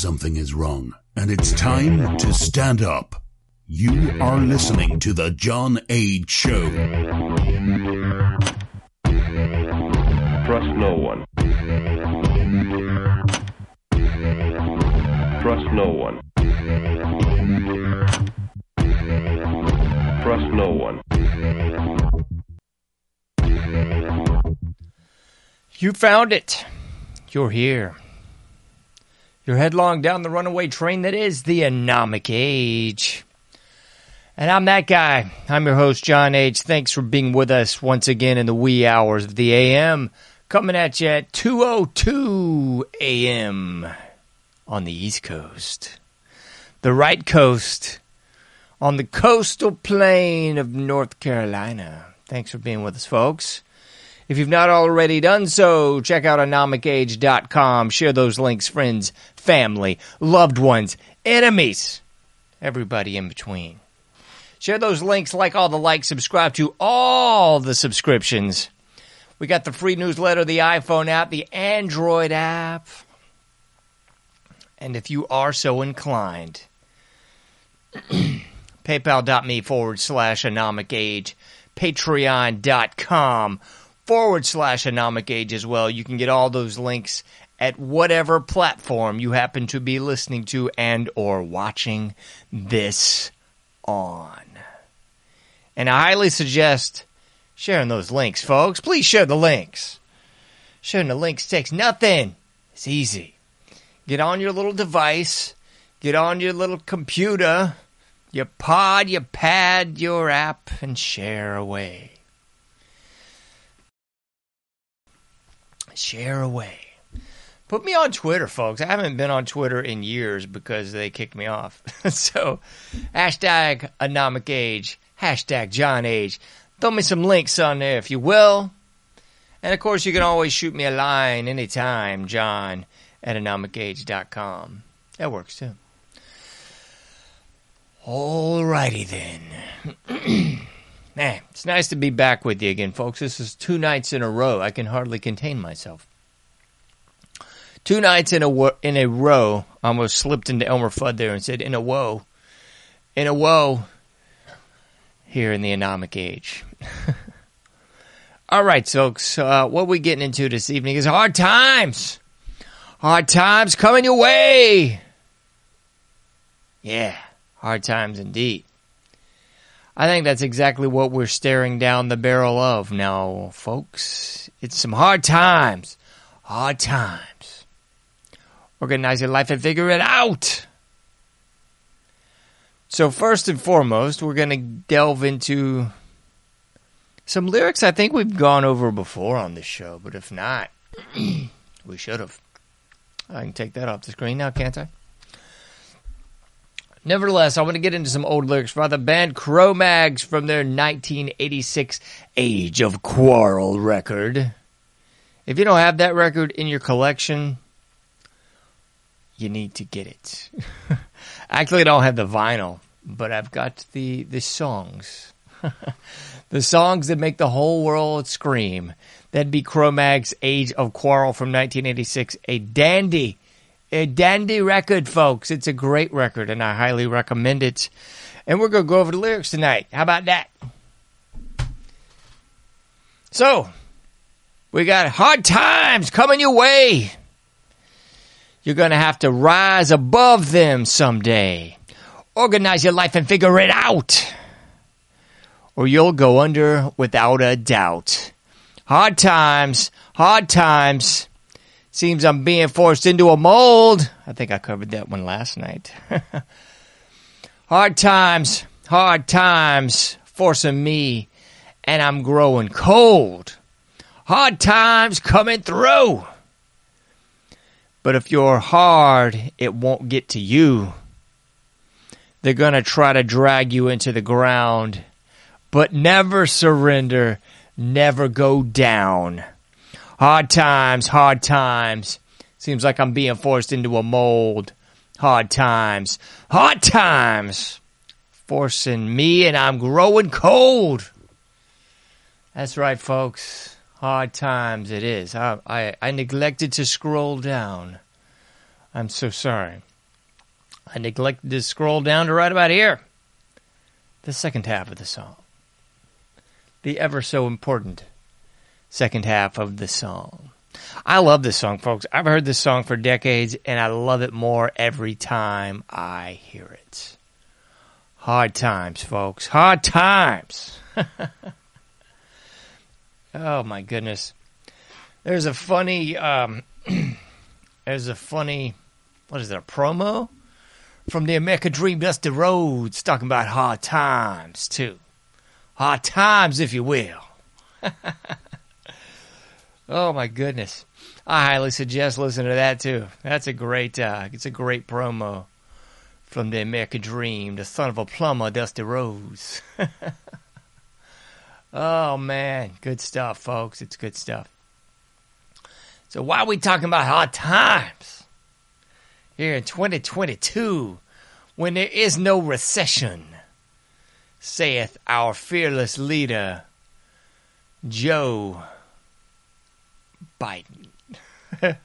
something is wrong, and it's time to stand up. You are listening to The John Age Show. Trust no one. Trust no one. Trust no one. You found it. You're here. You're headlong down the runaway train that is the anomic age. And I'm that guy. I'm your host, John Age. Thanks for being with us once again in the wee hours of the AM. Coming at you at 2.02 AM on the East Coast. The right coast on the coastal plain of North Carolina. Thanks for being with us, folks. If you've not already done so, check out anomicage.com. Share those links, friends, family, loved ones, enemies, everybody in between. Share those links, like all the likes, subscribe to all the subscriptions. We got the free newsletter, the iPhone app, the Android app. And if you are so inclined, paypal.me forward slash anomic age, patreon.com forward slash anomic age as well. You can get all those links at whatever platform you happen to be listening to and or watching this on. And I highly suggest sharing those links, folks. Please share the links. Sharing the links takes nothing. It's easy. Get on your little device, get on your little computer, your pod, your pad, your app, and share away. Share away. Put me on Twitter, folks. I haven't been on Twitter in years because they kicked me off. so, hashtag anomic age, hashtag John Age. Throw me some links on there if you will. And of course, you can always shoot me a line anytime, John at anomicage.com. That works too. Alrighty then. Man, it's nice to be back with you again, folks. This is two nights in a row. I can hardly contain myself. Two nights in a wo- in a row. I almost slipped into Elmer Fudd there and said, "In a woe, in a woe." Here in the anomic age. All right, folks. Uh, what we're getting into this evening is hard times. Hard times coming your way. Yeah, hard times indeed. I think that's exactly what we're staring down the barrel of now, folks. It's some hard times. Hard times. Organize your life and figure it out. So, first and foremost, we're going to delve into some lyrics I think we've gone over before on this show, but if not, we should have. I can take that off the screen now, can't I? Nevertheless, I want to get into some old lyrics by the band Cro-Mags from their 1986 Age of Quarrel record. If you don't have that record in your collection, you need to get it. Actually, I don't have the vinyl, but I've got the the songs. the songs that make the whole world scream. That'd be Cro-Mag's Age of Quarrel from 1986, a dandy a dandy record, folks. It's a great record, and I highly recommend it. And we're going to go over the lyrics tonight. How about that? So, we got hard times coming your way. You're going to have to rise above them someday. Organize your life and figure it out. Or you'll go under without a doubt. Hard times, hard times. Seems I'm being forced into a mold. I think I covered that one last night. hard times, hard times, forcing me, and I'm growing cold. Hard times coming through. But if you're hard, it won't get to you. They're going to try to drag you into the ground. But never surrender, never go down. Hard times, hard times. Seems like I'm being forced into a mold. Hard times, hard times. Forcing me and I'm growing cold. That's right, folks. Hard times it is. I, I, I neglected to scroll down. I'm so sorry. I neglected to scroll down to right about here. The second half of the song. The ever so important second half of the song. I love this song, folks. I've heard this song for decades, and I love it more every time I hear it. Hard times, folks. Hard times. oh my goodness. There's a funny, um, there's a funny, what is it, a promo from the American Dream Dusty Rhodes talking about hard times too. Hard times, if you will. oh my goodness. I highly suggest listening to that too. That's a great, uh, it's a great promo from the American Dream, the son of a plumber, Dusty Rhodes. oh man, good stuff, folks. It's good stuff. So why are we talking about hard times here in 2022 when there is no recession? Saith our fearless leader, Joe Biden.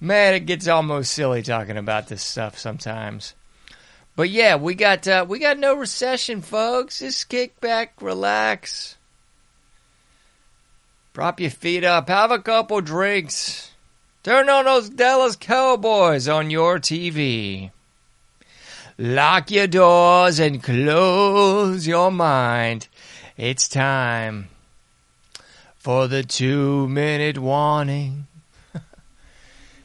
Man, it gets almost silly talking about this stuff sometimes. But yeah, we got uh, we got no recession, folks. Just kick back, relax, prop your feet up, have a couple drinks, turn on those Dallas Cowboys on your TV. Lock your doors and close your mind. It's time for the two minute warning.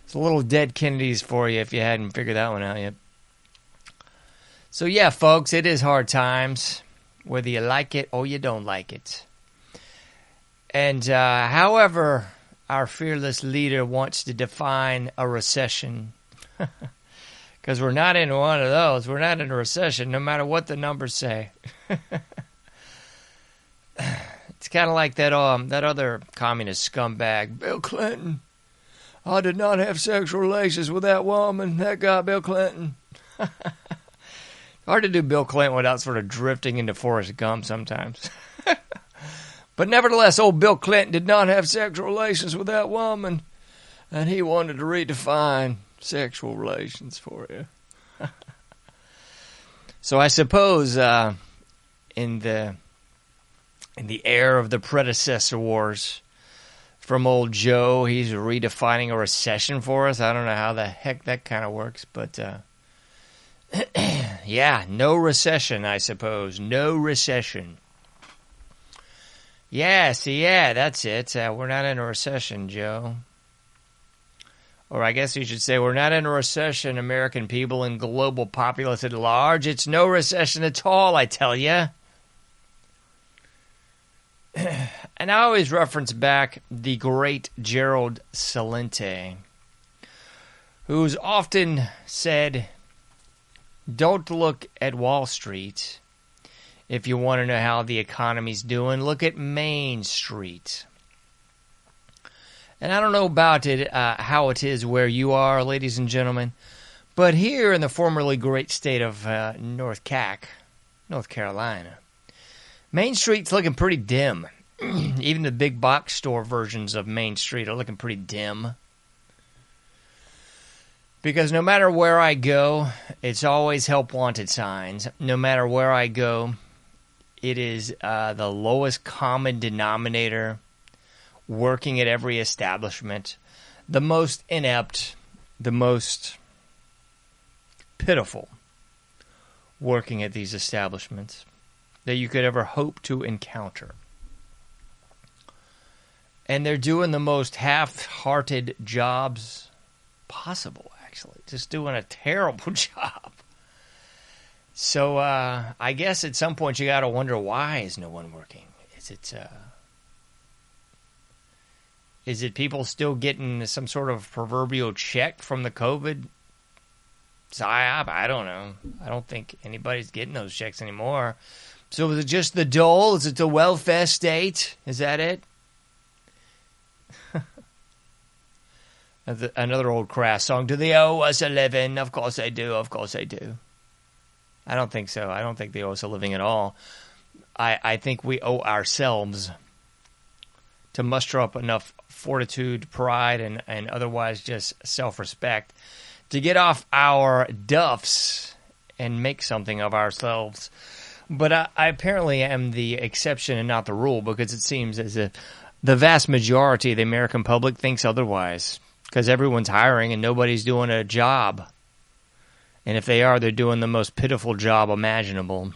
It's a little dead Kennedys for you if you hadn't figured that one out yet. So, yeah, folks, it is hard times, whether you like it or you don't like it. And uh, however, our fearless leader wants to define a recession, because we're not in one of those. We're not in a recession, no matter what the numbers say. it's kind of like that um that other communist scumbag, Bill Clinton. I did not have sexual relations with that woman, that guy, Bill Clinton. Hard to do Bill Clinton without sort of drifting into Forrest Gump sometimes. but nevertheless, old Bill Clinton did not have sexual relations with that woman, and he wanted to redefine sexual relations for you. so I suppose uh, in the in the air of the predecessor wars, from old Joe. He's redefining a recession for us. I don't know how the heck that kind of works, but uh, yeah, no recession, I suppose. No recession. Yeah, see, yeah, that's it. Uh, we're not in a recession, Joe. Or I guess you should say we're not in a recession, American people and global populace at large. It's no recession at all, I tell you. and I always reference back the great Gerald Celente, who's often said, Don't look at Wall Street if you want to know how the economy's doing. Look at Main Street. And I don't know about it, uh, how it is where you are, ladies and gentlemen, but here in the formerly great state of uh, North Cac, North Carolina, Main Street's looking pretty dim. Even the big box store versions of Main Street are looking pretty dim. Because no matter where I go, it's always help wanted signs. No matter where I go, it is uh, the lowest common denominator working at every establishment, the most inept, the most pitiful working at these establishments that you could ever hope to encounter. And they're doing the most half hearted jobs possible, actually. Just doing a terrible job. So uh, I guess at some point you got to wonder why is no one working? Is it uh, is it people still getting some sort of proverbial check from the COVID psyop? I don't know. I don't think anybody's getting those checks anymore. So is it just the dole? Is it the welfare state? Is that it? Another old crass song. Do they owe us a living? Of course they do. Of course they do. I don't think so. I don't think they owe us a living at all. I, I think we owe ourselves to muster up enough fortitude, pride, and, and otherwise just self respect to get off our duffs and make something of ourselves. But I, I apparently am the exception and not the rule because it seems as if the vast majority of the American public thinks otherwise because everyone's hiring and nobody's doing a job. And if they are, they're doing the most pitiful job imaginable.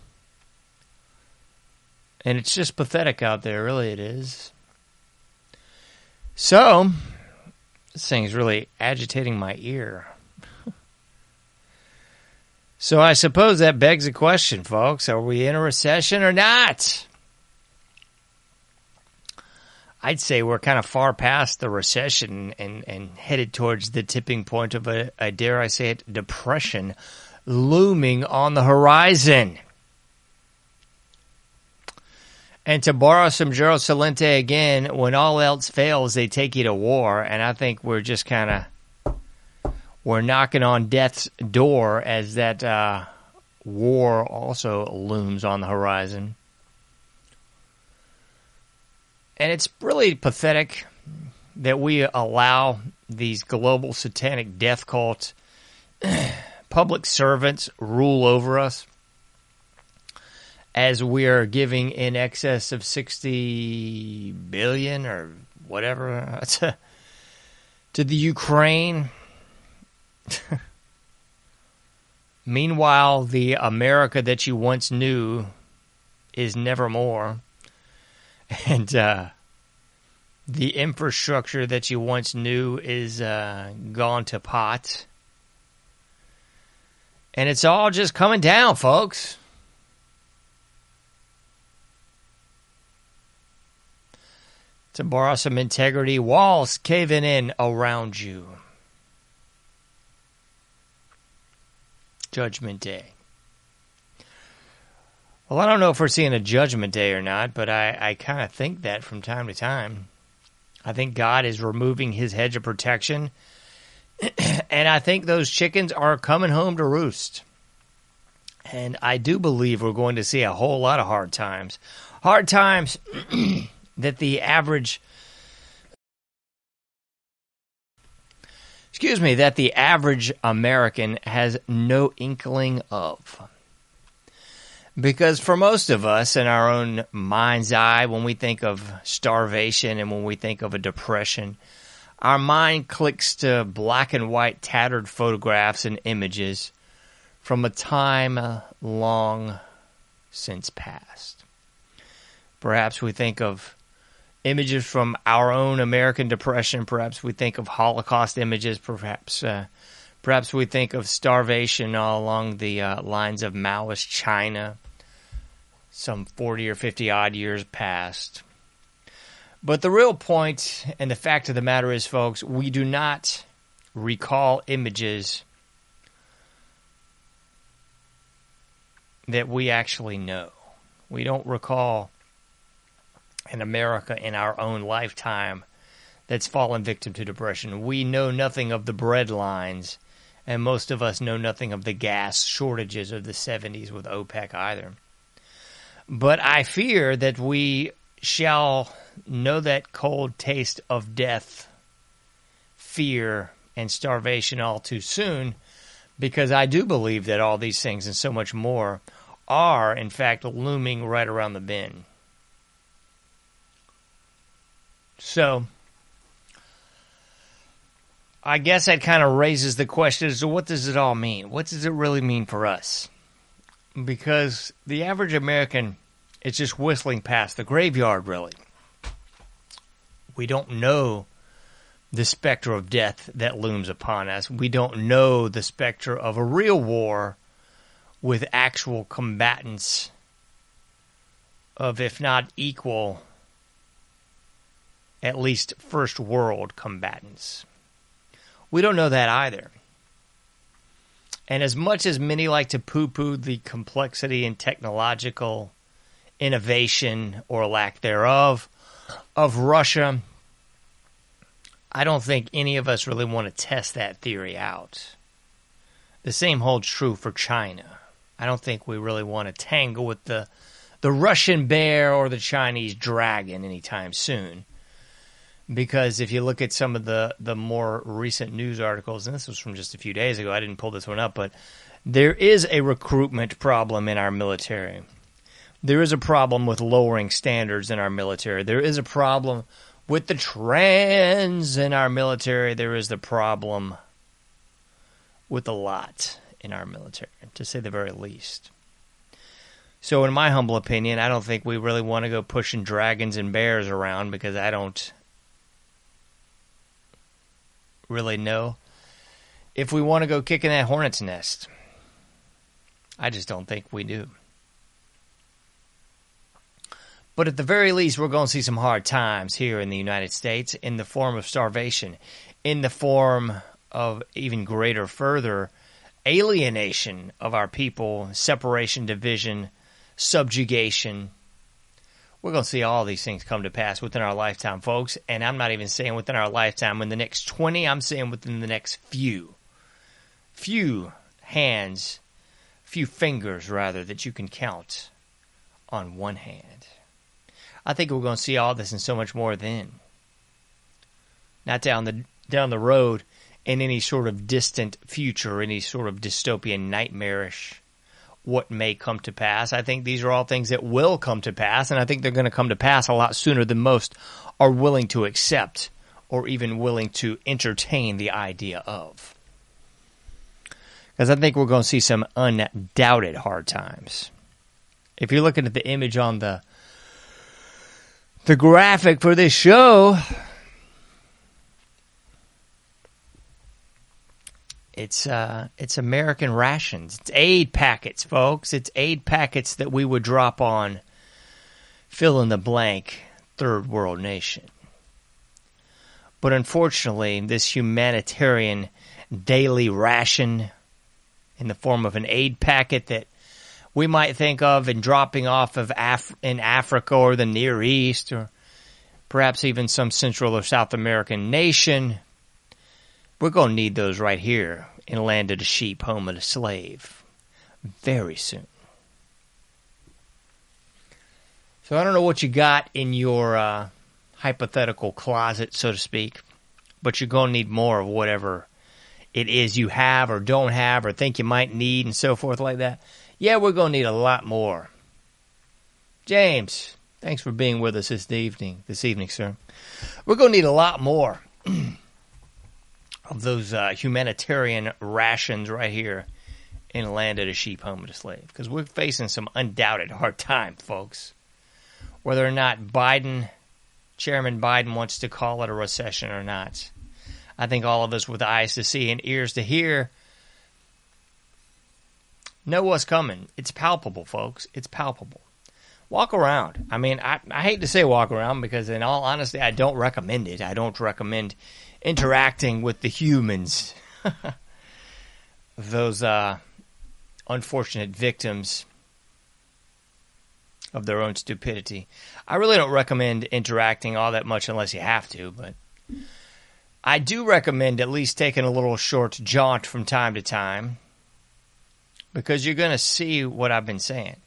And it's just pathetic out there, really, it is. So, this thing's really agitating my ear. So, I suppose that begs a question, folks. Are we in a recession or not? I'd say we're kind of far past the recession and, and headed towards the tipping point of a, a, dare I say it, depression looming on the horizon. And to borrow some Gerald Celente again, when all else fails, they take you to war. And I think we're just kind of we're knocking on death's door as that uh, war also looms on the horizon. And it's really pathetic that we allow these global satanic death cults, public servants rule over us as we are giving in excess of 60 billion or whatever to, to the Ukraine. Meanwhile, the America that you once knew is nevermore and uh, the infrastructure that you once knew is uh, gone to pot. And it's all just coming down, folks. To borrow some integrity, walls caving in around you. Judgment Day. Well, I don't know if we're seeing a judgment day or not, but I, I kind of think that from time to time. I think God is removing his hedge of protection. and I think those chickens are coming home to roost. And I do believe we're going to see a whole lot of hard times. Hard times that the average. Excuse me, that the average American has no inkling of. Because for most of us, in our own mind's eye, when we think of starvation and when we think of a depression, our mind clicks to black and white tattered photographs and images from a time long since past. Perhaps we think of images from our own American Depression. Perhaps we think of Holocaust images. Perhaps uh, perhaps we think of starvation all along the uh, lines of Maoist China some 40 or 50 odd years past. But the real point and the fact of the matter is, folks, we do not recall images that we actually know. We don't recall an America in our own lifetime that's fallen victim to depression. We know nothing of the bread lines, and most of us know nothing of the gas shortages of the 70s with OPEC either. But I fear that we shall know that cold taste of death, fear, and starvation all too soon, because I do believe that all these things and so much more are, in fact, looming right around the bend. So, I guess that kind of raises the question so what does it all mean? What does it really mean for us? because the average American is just whistling past the graveyard, really. We don't know the specter of death that looms upon us. We don't know the specter of a real war with actual combatants of, if not equal, at least first world combatants. We don't know that either. And as much as many like to poo poo the complexity and technological innovation or lack thereof of Russia, I don't think any of us really want to test that theory out. The same holds true for China. I don't think we really want to tangle with the the Russian bear or the Chinese dragon anytime soon. Because if you look at some of the the more recent news articles, and this was from just a few days ago, I didn't pull this one up, but there is a recruitment problem in our military. There is a problem with lowering standards in our military. There is a problem with the trans in our military. There is the problem with a lot in our military, to say the very least. So, in my humble opinion, I don't think we really want to go pushing dragons and bears around because I don't really know if we want to go kicking that hornet's nest. I just don't think we do. But at the very least, we're going to see some hard times here in the United States in the form of starvation, in the form of even greater, further alienation of our people, separation, division, subjugation. We're going to see all these things come to pass within our lifetime, folks. And I'm not even saying within our lifetime in the next 20, I'm saying within the next few. Few hands few fingers rather that you can count on one hand. I think we're going to see all this and so much more then. Not down the down the road in any sort of distant future, any sort of dystopian nightmarish what may come to pass. I think these are all things that will come to pass, and I think they're going to come to pass a lot sooner than most are willing to accept or even willing to entertain the idea of because I think we're going to see some undoubted hard times. If you're looking at the image on the the graphic for this show, it's uh, it's American rations. It's aid packets, folks. It's aid packets that we would drop on fill in the blank third world nation. But unfortunately, this humanitarian daily ration in the form of an aid packet that we might think of in dropping off of Af- in Africa or the Near East or perhaps even some Central or South American nation. We're going to need those right here in land of the sheep, home of the slave, very soon. So I don't know what you got in your uh, hypothetical closet, so to speak, but you're going to need more of whatever it is you have or don't have or think you might need and so forth like that. Yeah, we're going to need a lot more. James, thanks for being with us this evening. This evening, sir. We're going to need a lot more of those uh, humanitarian rations right here in land of the sheep, home of the slave, because we're facing some undoubted hard time, folks. Whether or not Biden, Chairman Biden, wants to call it a recession or not. I think all of us with eyes to see and ears to hear know what's coming. It's palpable, folks. It's palpable. Walk around. I mean, I, I hate to say walk around because, in all honesty, I don't recommend it. I don't recommend interacting with the humans, those uh, unfortunate victims of their own stupidity. I really don't recommend interacting all that much unless you have to, but I do recommend at least taking a little short jaunt from time to time because you're going to see what I've been saying.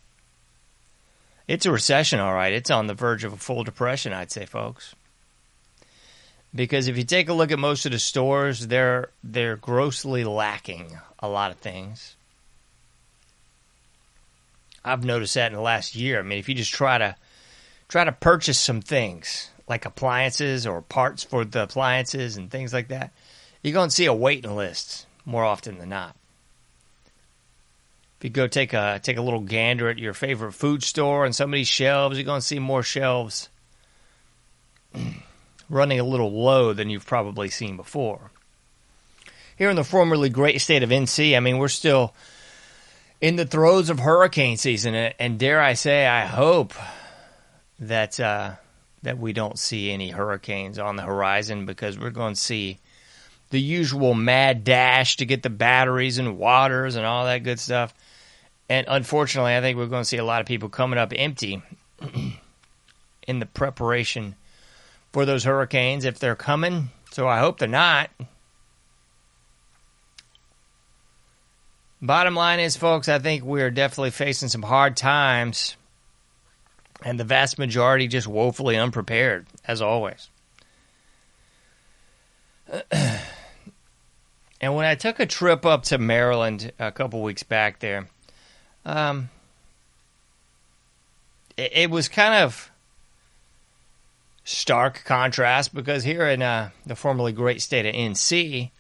It's a recession, all right. It's on the verge of a full depression, I'd say, folks. Because if you take a look at most of the stores, they're they're grossly lacking a lot of things. I've noticed that in the last year. I mean, if you just try to try to purchase some things, like appliances or parts for the appliances and things like that, you're going to see a waiting list more often than not. If you go take a take a little gander at your favorite food store and some of these shelves, you're going to see more shelves running a little low than you've probably seen before. Here in the formerly great state of NC, I mean, we're still in the throes of hurricane season, and dare I say, I hope that uh, that we don't see any hurricanes on the horizon because we're going to see the usual mad dash to get the batteries and waters and all that good stuff. And unfortunately, I think we're going to see a lot of people coming up empty in the preparation for those hurricanes if they're coming. So I hope they're not. Bottom line is, folks, I think we're definitely facing some hard times and the vast majority just woefully unprepared, as always. and when I took a trip up to Maryland a couple weeks back there, um, it, it was kind of stark contrast because here in uh, the formerly great state of NC,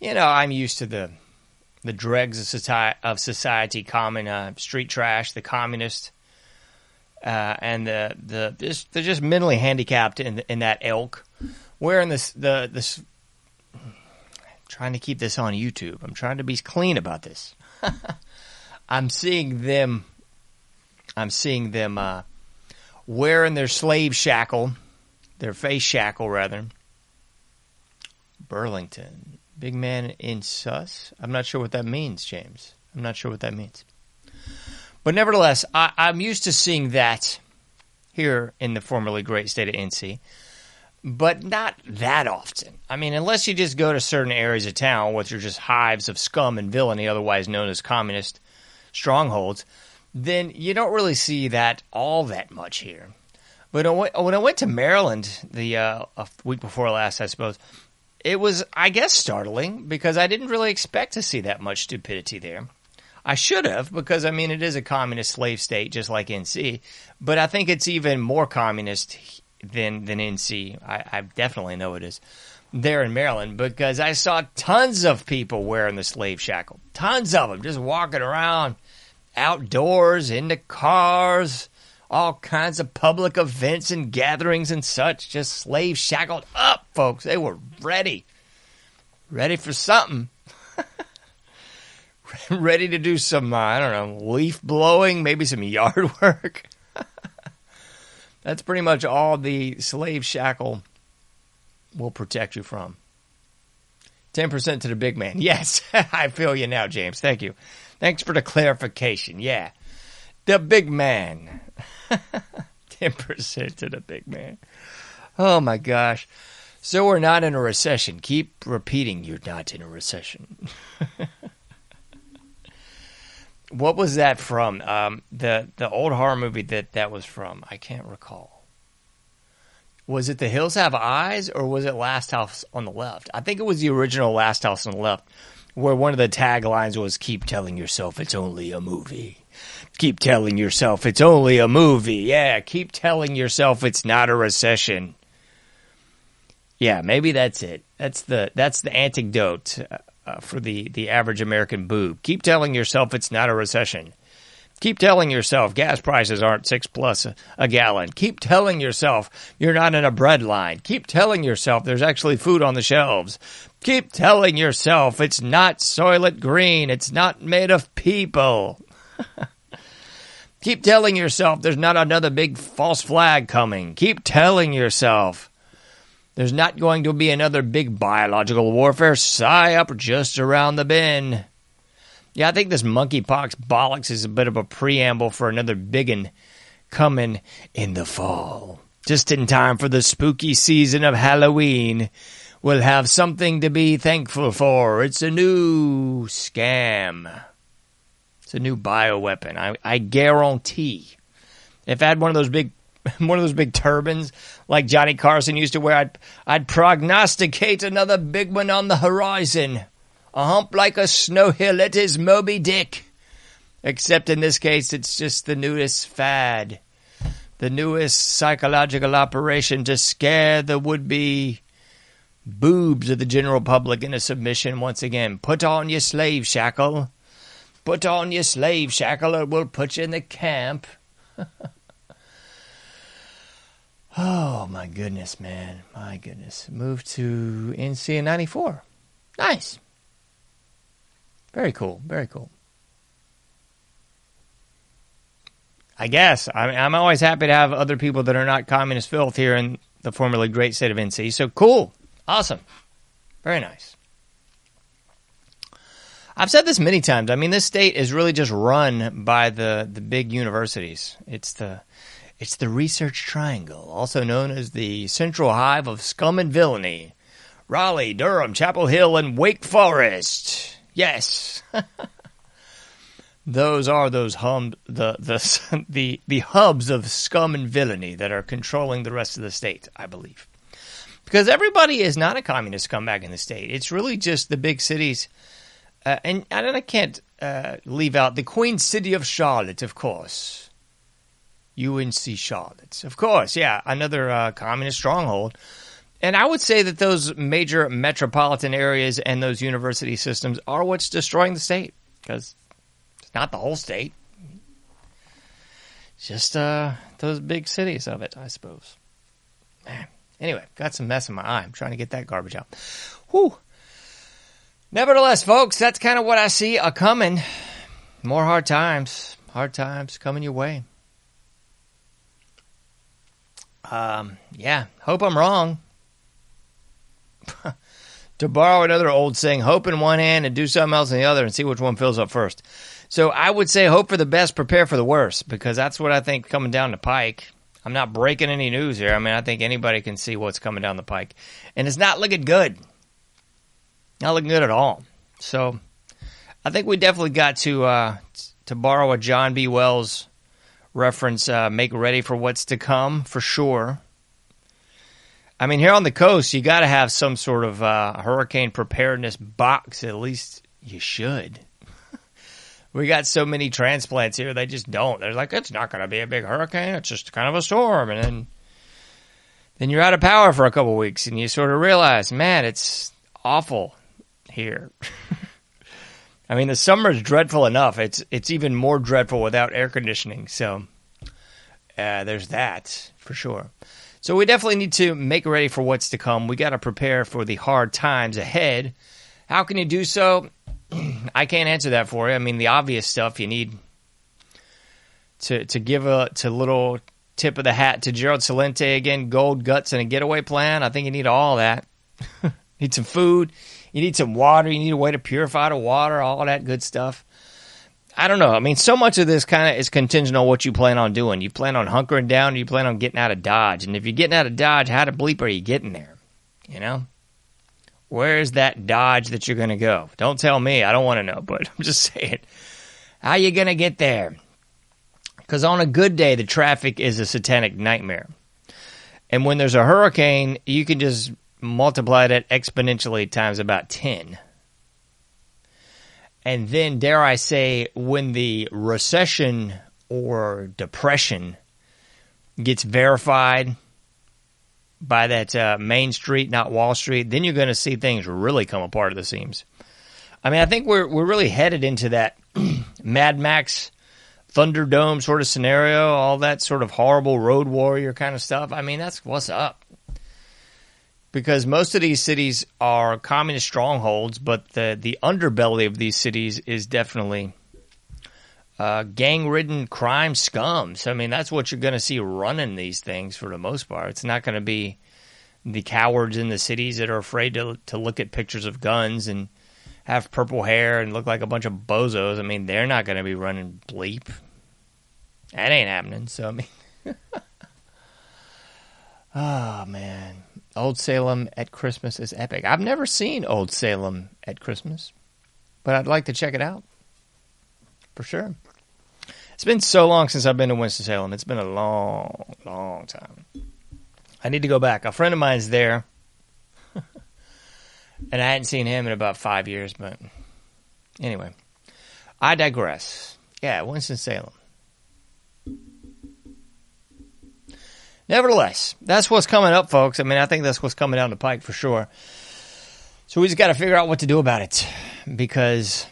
you know, I'm used to the the dregs of society, of society common uh, street trash, the communist, uh, and the the just, they're just mentally handicapped in in that ilk. Where in this the this trying to keep this on YouTube. I'm trying to be clean about this. I'm seeing them. I'm seeing them uh, wearing their slave shackle, their face shackle rather. Burlington, big man in sus. I'm not sure what that means, James. I'm not sure what that means. But nevertheless, I, I'm used to seeing that here in the formerly great state of NC but not that often. I mean, unless you just go to certain areas of town, which are just hives of scum and villainy, otherwise known as communist strongholds, then you don't really see that all that much here. But when I went to Maryland the uh, week before last, I suppose, it was, I guess, startling because I didn't really expect to see that much stupidity there. I should have because I mean it is a communist slave state just like NC, but I think it's even more communist than than NC. I, I definitely know it is there in Maryland because I saw tons of people wearing the slave shackle. Tons of them just walking around outdoors, in the cars, all kinds of public events and gatherings and such, just slave shackled up, folks. They were ready. Ready for something. ready to do some, uh, I don't know, leaf blowing, maybe some yard work. That's pretty much all the slave shackle will protect you from. 10% to the big man. Yes, I feel you now, James. Thank you. Thanks for the clarification. Yeah. The big man. 10% to the big man. Oh my gosh. So we're not in a recession. Keep repeating you're not in a recession. what was that from? Um, the the old horror movie that that was from? I can't recall. Was it The Hills Have Eyes or was it Last House on the Left? I think it was the original Last House on the Left, where one of the taglines was "Keep telling yourself it's only a movie." Keep telling yourself it's only a movie. Yeah, keep telling yourself it's not a recession. Yeah, maybe that's it. That's the that's the antidote uh, for the, the average American boob. Keep telling yourself it's not a recession. Keep telling yourself gas prices aren't six plus a, gallon. Keep telling yourself you're not in a bread line. Keep telling yourself there's actually food on the shelves. Keep telling yourself it's not Soylent Green. It's not made of people. Keep telling yourself there's not another big false flag coming. Keep telling yourself there's not going to be another big biological warfare psyop just around the bend. Yeah, I think this monkeypox bollocks is a bit of a preamble for another biggin coming in the fall. Just in time for the spooky season of Halloween. We'll have something to be thankful for. It's a new scam. It's a new bioweapon. I, I guarantee. If I had one of those big one of those big turbans like Johnny Carson used to wear. I'd, I'd prognosticate another big one on the horizon. A hump like a snow hill, it is Moby Dick. Except in this case, it's just the newest fad. The newest psychological operation to scare the would be boobs of the general public into submission once again. Put on your slave shackle. Put on your slave shackle, or we'll put you in the camp. Oh my goodness, man. My goodness. Moved to NC in 94. Nice. Very cool. Very cool. I guess. I I'm always happy to have other people that are not communist filth here in the formerly great state of NC. So cool. Awesome. Very nice. I've said this many times. I mean, this state is really just run by the, the big universities. It's the it's the Research Triangle, also known as the central hive of scum and villainy. Raleigh, Durham, Chapel Hill, and Wake Forest. Yes. those are those hum the the the the hubs of scum and villainy that are controlling the rest of the state, I believe. because everybody is not a communist scumbag in the state. It's really just the big cities, uh, and and I can't uh, leave out the Queen City of Charlotte, of course. UNC Charlotte, of course, yeah, another uh, communist stronghold. And I would say that those major metropolitan areas and those university systems are what's destroying the state because it's not the whole state, just uh, those big cities of it, I suppose. Man. Anyway, got some mess in my eye. I'm trying to get that garbage out. Whew. Nevertheless, folks, that's kind of what I see a coming. More hard times, hard times coming your way. Um, yeah, hope I'm wrong. to borrow another old saying, hope in one hand and do something else in the other and see which one fills up first. So I would say hope for the best, prepare for the worst, because that's what I think coming down the pike. I'm not breaking any news here. I mean, I think anybody can see what's coming down the pike. And it's not looking good. Not looking good at all. So I think we definitely got to uh, to borrow a John B. Wells reference, uh, make ready for what's to come for sure. I mean, here on the coast, you got to have some sort of uh, hurricane preparedness box. At least you should. we got so many transplants here, they just don't. They're like, it's not going to be a big hurricane. It's just kind of a storm. And then, then you're out of power for a couple weeks and you sort of realize, man, it's awful here. I mean, the summer is dreadful enough. It's, it's even more dreadful without air conditioning. So, uh, there's that for sure. So we definitely need to make ready for what's to come. We got to prepare for the hard times ahead. How can you do so? I can't answer that for you. I mean, the obvious stuff you need to to give a to little tip of the hat to Gerald Celente again, gold guts and a getaway plan. I think you need all that. need some food, you need some water, you need a way to purify the water, all that good stuff. I don't know. I mean, so much of this kind of is contingent on what you plan on doing. You plan on hunkering down, you plan on getting out of Dodge. And if you're getting out of Dodge, how to bleep are you getting there? You know, where's that Dodge that you're going to go? Don't tell me. I don't want to know. But I'm just saying, how you going to get there? Because on a good day, the traffic is a satanic nightmare. And when there's a hurricane, you can just multiply that exponentially times about ten. And then, dare I say, when the recession or depression gets verified by that uh, Main Street, not Wall Street, then you're going to see things really come apart at the seams. I mean, I think we're we're really headed into that Mad Max Thunderdome sort of scenario, all that sort of horrible road warrior kind of stuff. I mean, that's what's up because most of these cities are communist strongholds, but the the underbelly of these cities is definitely uh, gang-ridden crime scums. I mean, that's what you're going to see running these things for the most part. It's not going to be the cowards in the cities that are afraid to to look at pictures of guns and have purple hair and look like a bunch of bozos. I mean, they're not going to be running bleep. That ain't happening. So I mean, oh man. Old Salem at Christmas is epic. I've never seen Old Salem at Christmas, but I'd like to check it out for sure. It's been so long since I've been to Winston-Salem. It's been a long, long time. I need to go back. A friend of mine's there, and I hadn't seen him in about five years, but anyway, I digress. Yeah, Winston-Salem. Nevertheless, that's what's coming up, folks. I mean, I think that's what's coming down the pike for sure. So we just got to figure out what to do about it. Because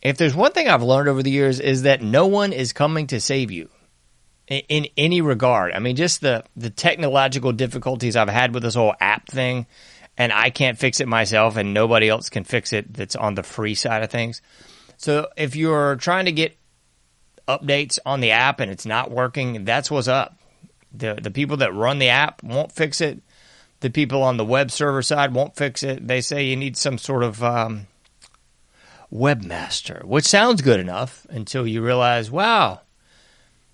if there's one thing I've learned over the years is that no one is coming to save you in, in any regard. I mean, just the, the technological difficulties I've had with this whole app thing, and I can't fix it myself, and nobody else can fix it that's on the free side of things. So if you're trying to get updates on the app and it's not working, that's what's up. The the people that run the app won't fix it. The people on the web server side won't fix it. They say you need some sort of um, webmaster, which sounds good enough until you realize, wow,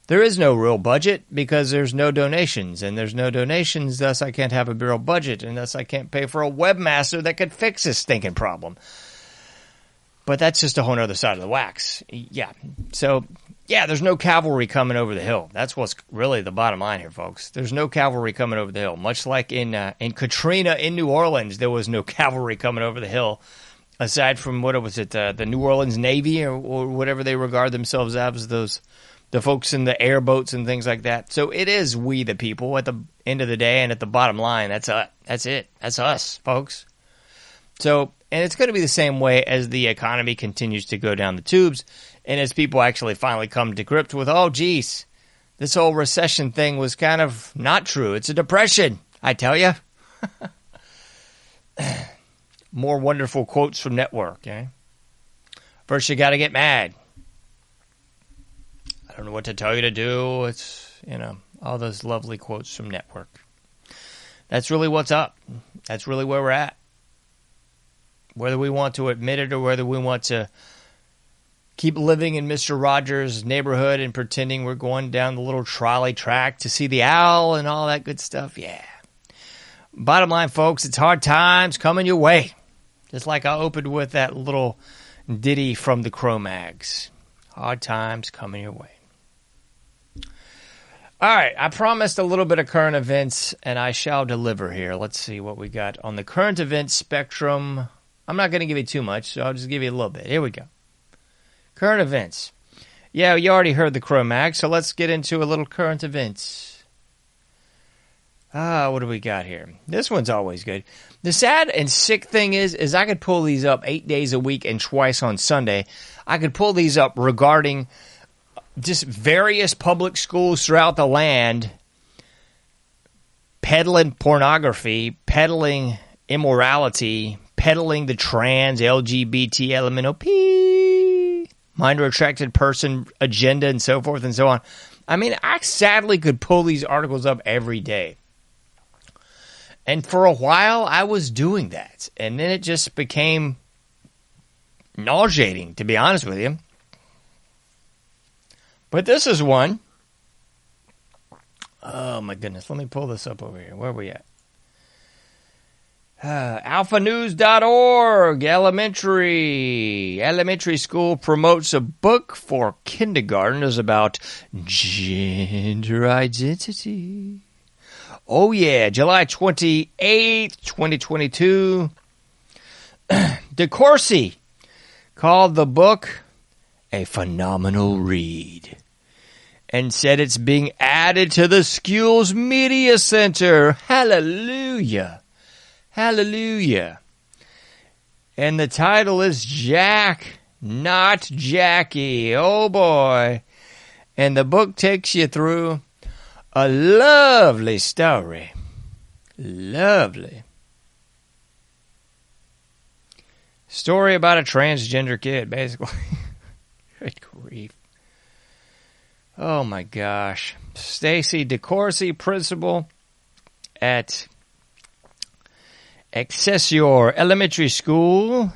there is no real budget because there's no donations, and there's no donations, thus I can't have a real budget, and thus I can't pay for a webmaster that could fix this stinking problem. But that's just a whole other side of the wax. Yeah. So yeah, there's no cavalry coming over the hill. That's what's really the bottom line here, folks. There's no cavalry coming over the hill. Much like in uh, in Katrina in New Orleans, there was no cavalry coming over the hill, aside from what was it, uh, the New Orleans Navy or, or whatever they regard themselves as those the folks in the airboats and things like that. So it is we the people at the end of the day and at the bottom line. That's uh, that's it. That's us, folks. So and it's going to be the same way as the economy continues to go down the tubes and as people actually finally come to grips with, oh, geez, this whole recession thing was kind of not true. It's a depression, I tell you. More wonderful quotes from Network, eh? First, you got to get mad. I don't know what to tell you to do. It's, you know, all those lovely quotes from Network. That's really what's up. That's really where we're at. Whether we want to admit it or whether we want to keep living in Mr. Rogers' neighborhood and pretending we're going down the little trolley track to see the owl and all that good stuff. Yeah. Bottom line, folks, it's hard times coming your way. Just like I opened with that little ditty from the Cro-Mags. Hard times coming your way. All right, I promised a little bit of current events, and I shall deliver here. Let's see what we got on the current event spectrum. I'm not going to give you too much, so I'll just give you a little bit. Here we go. Current events. Yeah, you already heard the Cro-Mag, so let's get into a little current events. Ah, what do we got here? This one's always good. The sad and sick thing is, is I could pull these up eight days a week and twice on Sunday. I could pull these up regarding just various public schools throughout the land peddling pornography, peddling immorality, peddling the trans LGBT LMNOP mind or attracted person agenda and so forth and so on. I mean, I sadly could pull these articles up every day. And for a while, I was doing that. And then it just became nauseating, to be honest with you. But this is one. Oh, my goodness. Let me pull this up over here. Where are we at? Uh, alphanews.org elementary. Elementary school promotes a book for kindergartners about gender identity. Oh yeah july 28th 2022 DeCourcy called the book a phenomenal read and said it's being added to the school's media center. Hallelujah Hallelujah. And the title is Jack, not Jackie. Oh boy. And the book takes you through a lovely story. Lovely. Story about a transgender kid, basically. Good grief. Oh my gosh. Stacy DeCourcy, principal at Excelsior Elementary School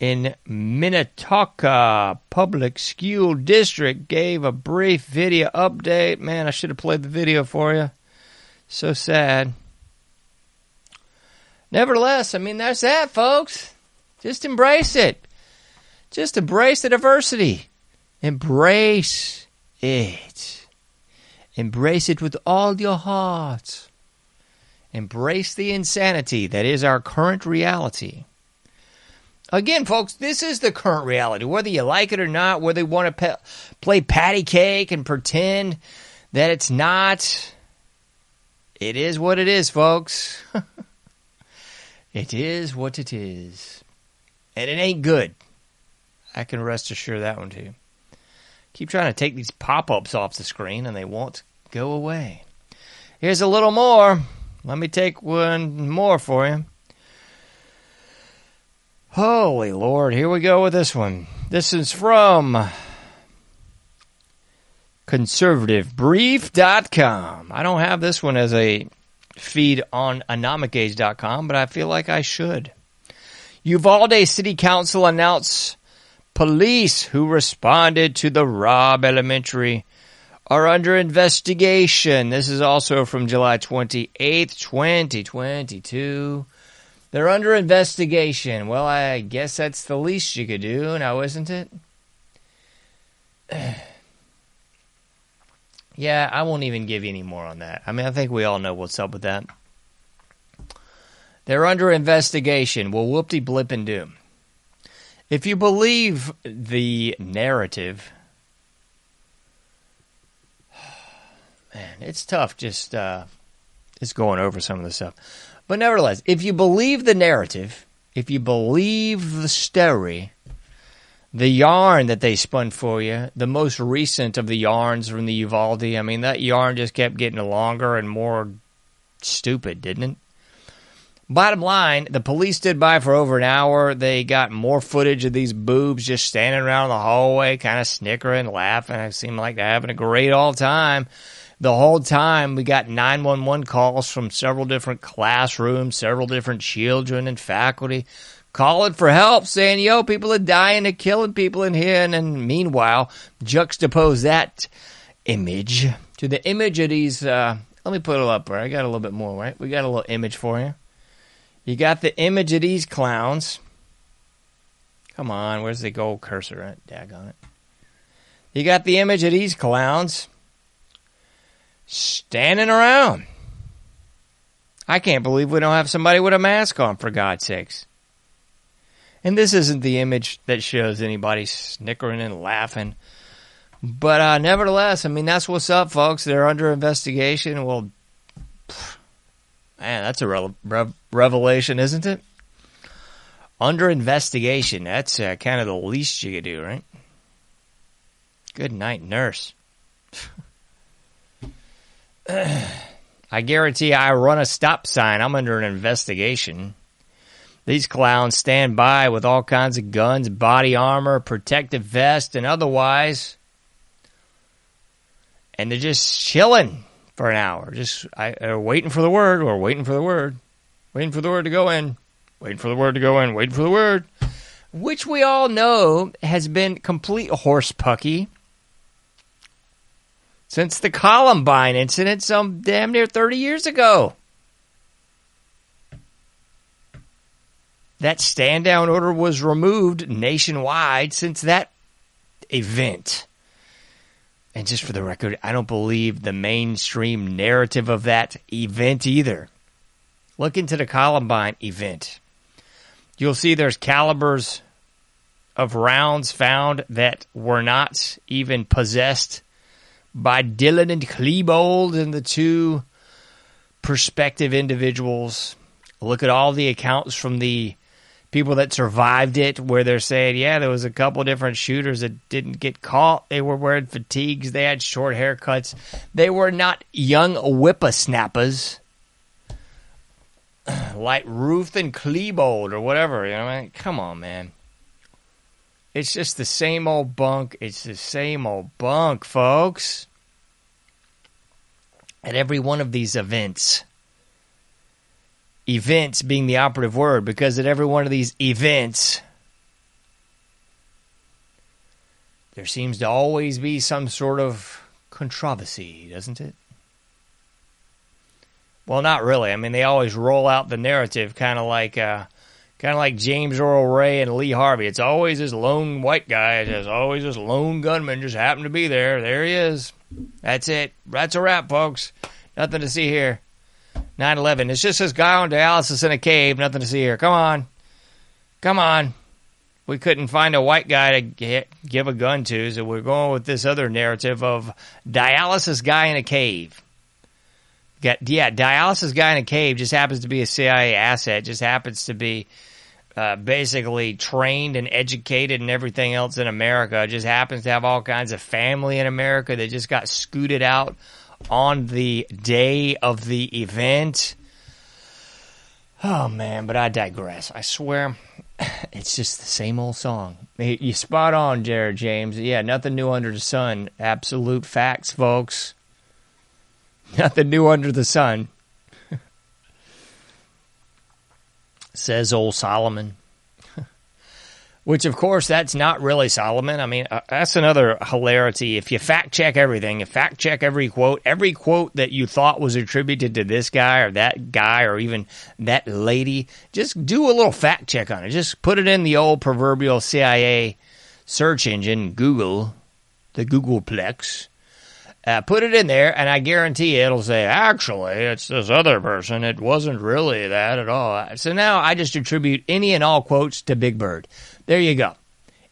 in Minnetonka Public School District gave a brief video update. Man, I should have played the video for you. So sad. Nevertheless, I mean, that's that, folks. Just embrace it. Just embrace the diversity. Embrace it. Embrace it with all your heart. Embrace the insanity that is our current reality. Again, folks, this is the current reality. Whether you like it or not, whether you want to pe- play patty cake and pretend that it's not, it is what it is, folks. it is what it is. And it ain't good. I can rest assured that one too. Keep trying to take these pop ups off the screen and they won't go away. Here's a little more. Let me take one more for you. Holy Lord, here we go with this one. This is from conservativebrief.com. I don't have this one as a feed on anomicage.com, but I feel like I should. Uvalde City Council announced police who responded to the Robb Elementary are under investigation. This is also from July 28th, 2022. They're under investigation. Well, I guess that's the least you could do now, isn't it? yeah, I won't even give you any more on that. I mean, I think we all know what's up with that. They're under investigation. Well, whoop blip and doom. If you believe the narrative, man, it's tough just uh, just going over some of the stuff. But nevertheless, if you believe the narrative, if you believe the story, the yarn that they spun for you, the most recent of the yarns from the Uvalde, I mean, that yarn just kept getting longer and more stupid, didn't it? Bottom line, the police stood by for over an hour. They got more footage of these boobs just standing around the hallway, kind of snickering, laughing. It seemed like they're having a great all time. The whole time, we got 911 calls from several different classrooms, several different children and faculty calling for help, saying, yo, people are dying, they're killing people in here. And then meanwhile, juxtapose that image to the image of these. Uh, let me put it up, right? I got a little bit more, right? We got a little image for you. You got the image of these clowns. Come on, where's the gold cursor at? Daggone it. You got the image of these clowns standing around. I can't believe we don't have somebody with a mask on, for God's sakes. And this isn't the image that shows anybody snickering and laughing. But uh, nevertheless, I mean, that's what's up, folks. They're under investigation. Well, man, that's a re- re- revelation, isn't it? Under investigation. That's uh, kind of the least you could do, right? Good night, nurse. I guarantee I run a stop sign. I'm under an investigation. These clowns stand by with all kinds of guns, body armor, protective vest, and otherwise. And they're just chilling for an hour. Just I, uh, waiting for the word or waiting for the word. Waiting for the word to go in. Waiting for the word to go in. Waiting for the word. Which we all know has been complete horse pucky since the Columbine incident some damn near 30 years ago. that stand down order was removed nationwide since that event. And just for the record, I don't believe the mainstream narrative of that event either. Look into the Columbine event. You'll see there's calibers of rounds found that were not even possessed by Dylan and Klebold and the two prospective individuals. Look at all the accounts from the people that survived it where they're saying, yeah, there was a couple different shooters that didn't get caught. They were wearing fatigues. They had short haircuts. They were not young whippersnappers like Ruth and Klebold or whatever. You know, I mean, come on, man. It's just the same old bunk. It's the same old bunk, folks. At every one of these events events being the operative word because at every one of these events, there seems to always be some sort of controversy, doesn't it? Well, not really. I mean, they always roll out the narrative kind of like. Uh, kind of like James Earl Ray and Lee Harvey. It's always this lone white guy. It's always this lone gunman just happened to be there. There he is. That's it. That's a wrap, folks. Nothing to see here. 9 11. It's just this guy on dialysis in a cave. Nothing to see here. Come on. Come on. We couldn't find a white guy to get, give a gun to, so we're going with this other narrative of dialysis guy in a cave. Got, yeah, dialysis guy in a cave just happens to be a CIA asset, just happens to be uh, basically trained and educated and everything else in America, just happens to have all kinds of family in America that just got scooted out on the day of the event. Oh man, but I digress. I swear, it's just the same old song. You spot on, Jared James. Yeah, nothing new under the sun. Absolute facts, folks. Nothing new under the sun. Says old Solomon. Which, of course, that's not really Solomon. I mean, uh, that's another hilarity. If you fact check everything, you fact check every quote, every quote that you thought was attributed to this guy or that guy or even that lady, just do a little fact check on it. Just put it in the old proverbial CIA search engine, Google, the Googleplex. Uh, put it in there, and I guarantee it'll say, actually, it's this other person. It wasn't really that at all. So now I just attribute any and all quotes to Big Bird. There you go.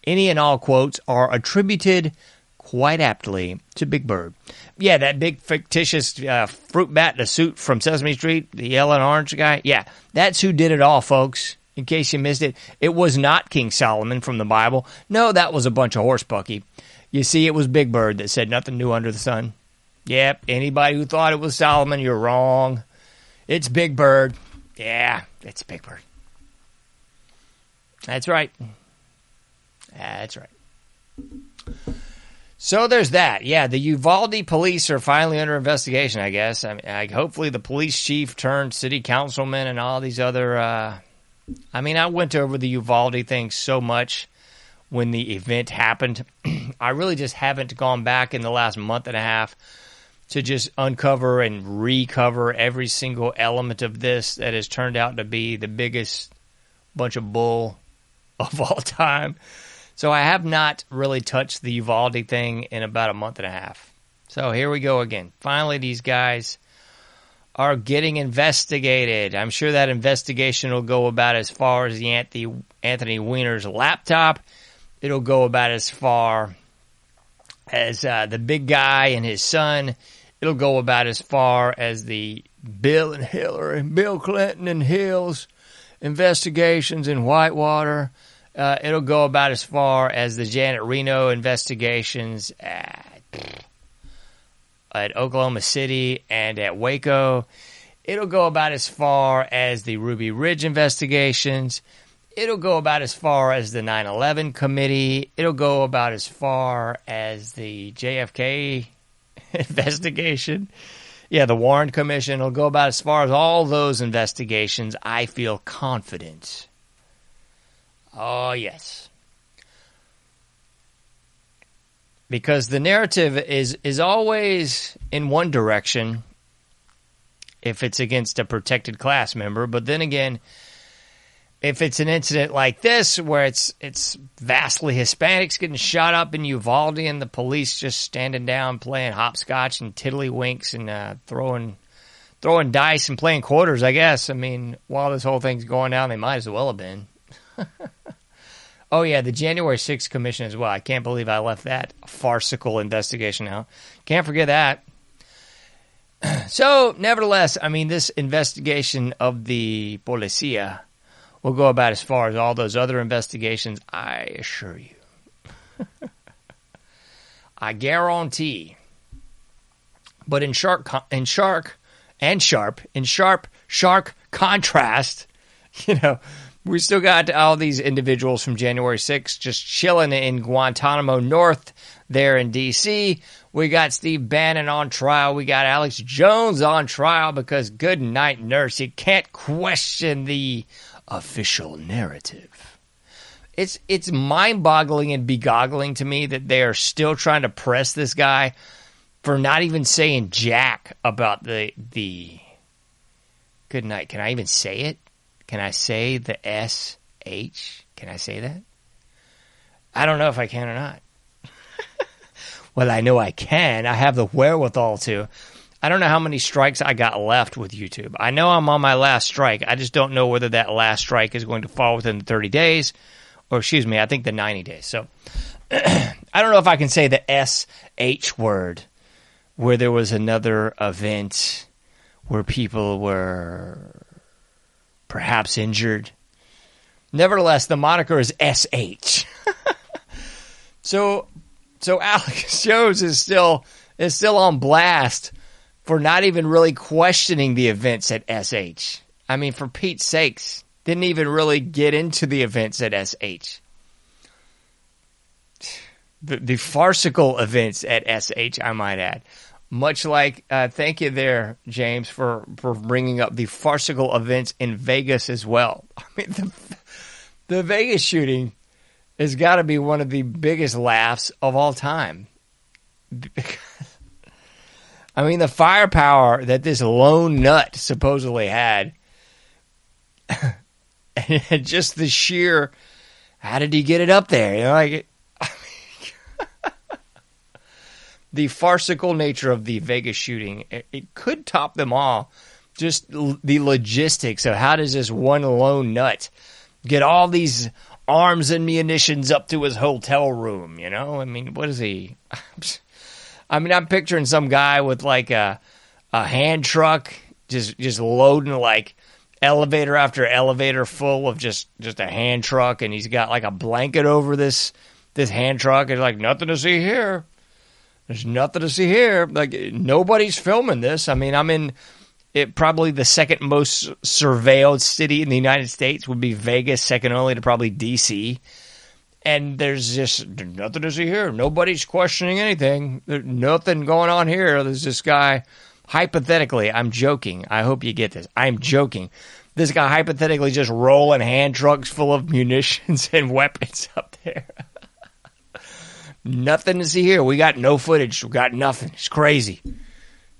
Any and all quotes are attributed quite aptly to Big Bird. Yeah, that big fictitious uh, fruit bat in a suit from Sesame Street, the yellow and orange guy. Yeah, that's who did it all, folks. In case you missed it, it was not King Solomon from the Bible. No, that was a bunch of horse bucky. You see, it was Big Bird that said nothing new under the sun. Yep, anybody who thought it was Solomon, you're wrong. It's Big Bird. Yeah, it's Big Bird. That's right. That's right. So there's that. Yeah, the Uvalde police are finally under investigation. I guess. I mean, I, hopefully the police chief turned city councilman and all these other. Uh, I mean, I went over the Uvalde thing so much when the event happened. I really just haven't gone back in the last month and a half to just uncover and recover every single element of this that has turned out to be the biggest bunch of bull of all time. So I have not really touched the Uvalde thing in about a month and a half. So here we go again. Finally, these guys are getting investigated. I'm sure that investigation will go about as far as the Anthony, Weiner's laptop. It'll go about as far as uh, the big guy and his son. It'll go about as far as the Bill and Hillary, Bill Clinton and Hill's investigations in Whitewater. Uh, it'll go about as far as the Janet Reno investigations at, at Oklahoma City and at Waco. It'll go about as far as the Ruby Ridge investigations. It'll go about as far as the 9 11 committee. It'll go about as far as the JFK investigation. Yeah, the Warren Commission It'll go about as far as all those investigations. I feel confident. Oh, yes. Because the narrative is, is always in one direction if it's against a protected class member, but then again, if it's an incident like this where it's it's vastly Hispanics getting shot up in Uvalde and the police just standing down playing hopscotch and tiddlywinks and uh, throwing throwing dice and playing quarters, I guess. I mean, while this whole thing's going down, they might as well have been. oh yeah, the January 6th commission as well. I can't believe I left that farcical investigation out. Can't forget that. so, nevertheless, I mean, this investigation of the policia will go about as far as all those other investigations, I assure you. I guarantee. But in shark, in shark, and sharp, in sharp, shark contrast, you know, we still got all these individuals from January 6th just chilling in Guantanamo North there in D.C. We got Steve Bannon on trial. We got Alex Jones on trial because good night, nurse. You can't question the official narrative. It's it's mind-boggling and begoggling to me that they are still trying to press this guy for not even saying jack about the the good night. Can I even say it? Can I say the S H? Can I say that? I don't know if I can or not. well, I know I can. I have the wherewithal to. I don't know how many strikes I got left with YouTube. I know I'm on my last strike. I just don't know whether that last strike is going to fall within the 30 days or excuse me, I think the 90 days. So I don't know if I can say the SH word where there was another event where people were perhaps injured. Nevertheless, the moniker is SH. so so Alex Jones is still is still on blast for not even really questioning the events at SH. I mean, for Pete's sakes, didn't even really get into the events at SH. The, the farcical events at SH, I might add. Much like, uh, thank you there, James, for, for bringing up the farcical events in Vegas as well. I mean, the, the Vegas shooting has got to be one of the biggest laughs of all time. I mean, the firepower that this lone nut supposedly had, and just the sheer, how did he get it up there? You know, like, the farcical nature of the Vegas shooting, it, it could top them all. Just l- the logistics of how does this one lone nut get all these arms and munitions up to his hotel room? You know, I mean, what is he? I mean, I'm picturing some guy with like a a hand truck, just just loading like elevator after elevator full of just just a hand truck, and he's got like a blanket over this this hand truck, and like nothing to see here. There's nothing to see here. Like nobody's filming this. I mean, I'm in it probably the second most surveilled city in the United States would be Vegas, second only to probably DC. And there's just nothing to see here. Nobody's questioning anything. There's nothing going on here. There's this guy, hypothetically, I'm joking. I hope you get this. I'm joking. This guy hypothetically just rolling hand trucks full of munitions and weapons up there. nothing to see here. We got no footage. We got nothing. It's crazy.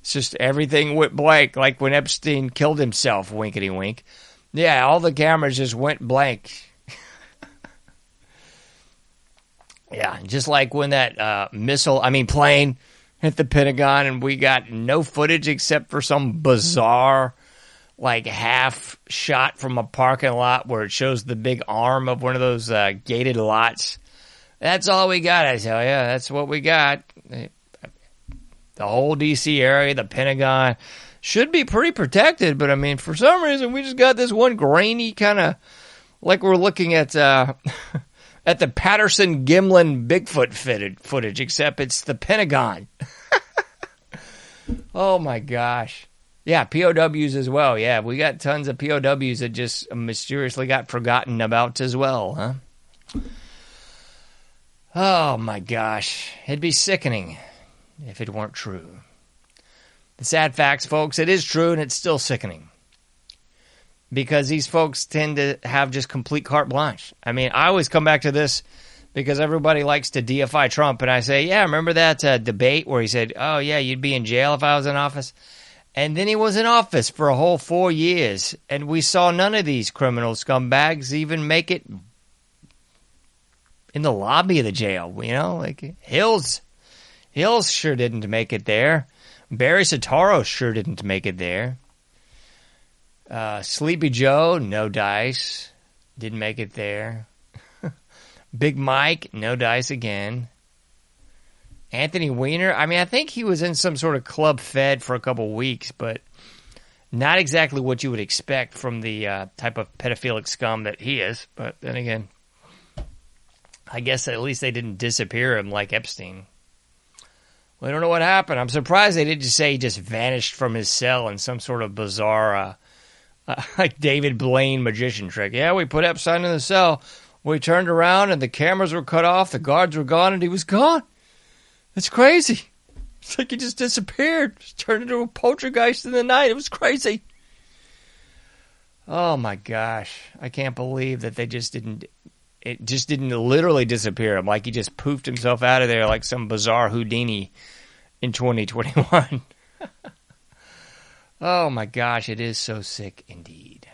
It's just everything went blank, like when Epstein killed himself, winkety wink. Yeah, all the cameras just went blank. Yeah, just like when that uh, missile, I mean, plane hit the Pentagon and we got no footage except for some bizarre, like, half shot from a parking lot where it shows the big arm of one of those uh, gated lots. That's all we got, I tell you. That's what we got the whole DC area, the Pentagon should be pretty protected. But I mean, for some reason, we just got this one grainy kind of like we're looking at uh, at the Patterson Gimlin Bigfoot fitted footage, except it's the Pentagon. oh my gosh. Yeah, POWs as well. Yeah, we got tons of POWs that just mysteriously got forgotten about as well, huh? Oh my gosh. It'd be sickening if it weren't true. The sad facts, folks, it is true and it's still sickening. Because these folks tend to have just complete carte blanche. I mean, I always come back to this because everybody likes to deify Trump. And I say, yeah, remember that uh, debate where he said, oh, yeah, you'd be in jail if I was in office? And then he was in office for a whole four years. And we saw none of these criminal scumbags even make it in the lobby of the jail. You know, like Hills Hills sure didn't make it there. Barry Soetoro sure didn't make it there. Uh, Sleepy Joe, no dice. Didn't make it there. Big Mike, no dice again. Anthony Weiner, I mean, I think he was in some sort of club fed for a couple weeks, but not exactly what you would expect from the uh, type of pedophilic scum that he is. But then again, I guess at least they didn't disappear him like Epstein. We don't know what happened. I'm surprised they didn't just say he just vanished from his cell in some sort of bizarre, uh, uh, like David Blaine magician trick. Yeah, we put Epstein in the cell. We turned around and the cameras were cut off, the guards were gone, and he was gone. It's crazy. It's like he just disappeared, just turned into a poltergeist in the night. It was crazy. Oh my gosh. I can't believe that they just didn't it just didn't literally disappear him like he just poofed himself out of there like some bizarre Houdini in 2021. oh my gosh, it is so sick indeed.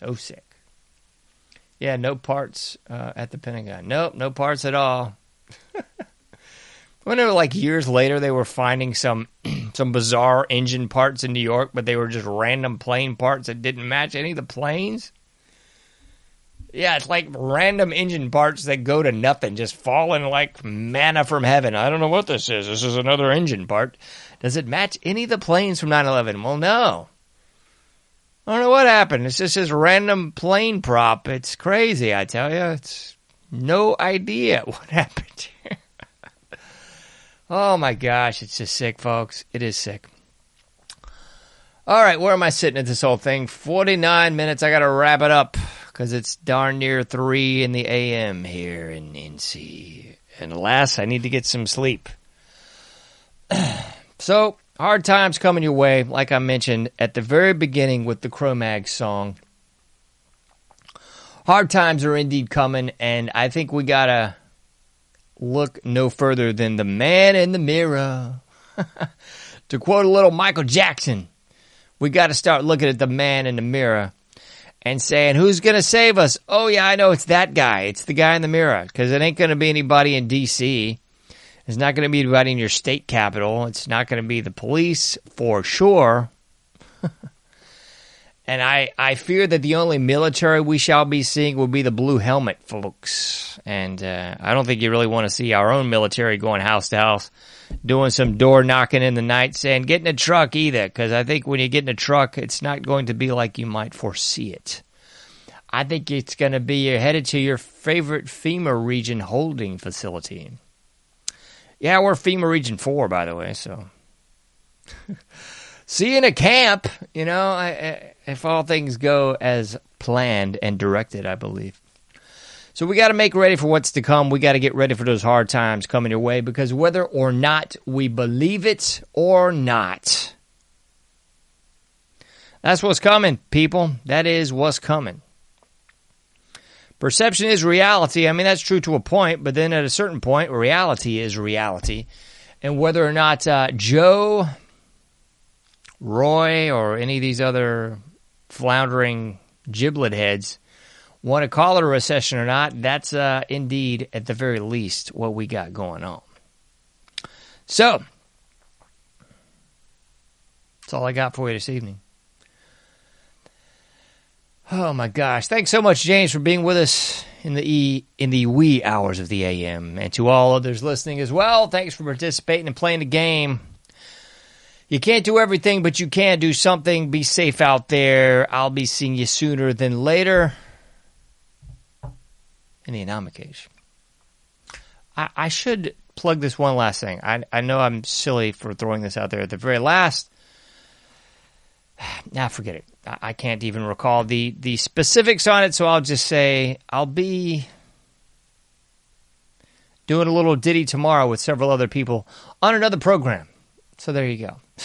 So sick. Yeah, no parts uh, at the Pentagon. Nope, no parts at all. Whenever, like years later, they were finding some some bizarre engine parts in New York, but they were just random plane parts that didn't match any of the planes. Yeah, it's like random engine parts that go to nothing, just falling like manna from heaven. I don't know what this is. This is another engine part. Does it match any of the planes from 9 11? Well, no. I don't know what happened. It's just this random plane prop. It's crazy, I tell you. It's no idea what happened oh my gosh, it's just sick, folks. It is sick. All right, where am I sitting at this whole thing? 49 minutes. I got to wrap it up because it's darn near 3 in the AM here in NC. And alas, I need to get some sleep. so, hard times coming your way, like I mentioned at the very beginning with the Cro-Mag song. Hard times are indeed coming, and I think we gotta look no further than the man in the mirror. to quote a little Michael Jackson, we gotta start looking at the man in the mirror and saying, Who's going to save us? Oh, yeah, I know it's that guy. It's the guy in the mirror because it ain't going to be anybody in D.C. It's not going to be anybody in your state capital. It's not going to be the police for sure. and I, I fear that the only military we shall be seeing will be the blue helmet folks. And uh, I don't think you really want to see our own military going house to house, doing some door knocking in the night, saying, get in a truck either. Because I think when you get in a truck, it's not going to be like you might foresee it. I think it's going to be you're headed to your favorite FEMA region holding facility. Yeah, we're FEMA Region 4, by the way, so. See you in a camp, you know, I, I, if all things go as planned and directed, I believe. So we got to make ready for what's to come. We got to get ready for those hard times coming your way because whether or not we believe it or not, that's what's coming, people. That is what's coming. Perception is reality. I mean, that's true to a point, but then at a certain point, reality is reality. And whether or not uh, Joe, Roy, or any of these other floundering giblet heads want to call it a recession or not, that's uh, indeed, at the very least, what we got going on. So, that's all I got for you this evening. Oh my gosh! Thanks so much, James, for being with us in the e in the wee hours of the AM, and to all others listening as well. Thanks for participating and playing the game. You can't do everything, but you can do something. Be safe out there. I'll be seeing you sooner than later in the Anomic Age. I, I should plug this one last thing. I, I know I'm silly for throwing this out there at the very last. Now, nah, forget it. I can't even recall the, the specifics on it, so I'll just say I'll be doing a little ditty tomorrow with several other people on another program. So there you go.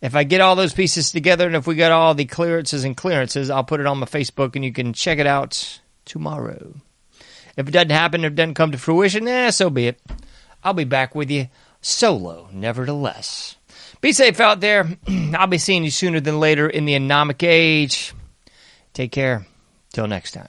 if I get all those pieces together and if we got all the clearances and clearances, I'll put it on my Facebook and you can check it out tomorrow. If it doesn't happen, if it doesn't come to fruition, eh, so be it. I'll be back with you solo, nevertheless. Be safe out there. I'll be seeing you sooner than later in the anomic age. Take care. Till next time.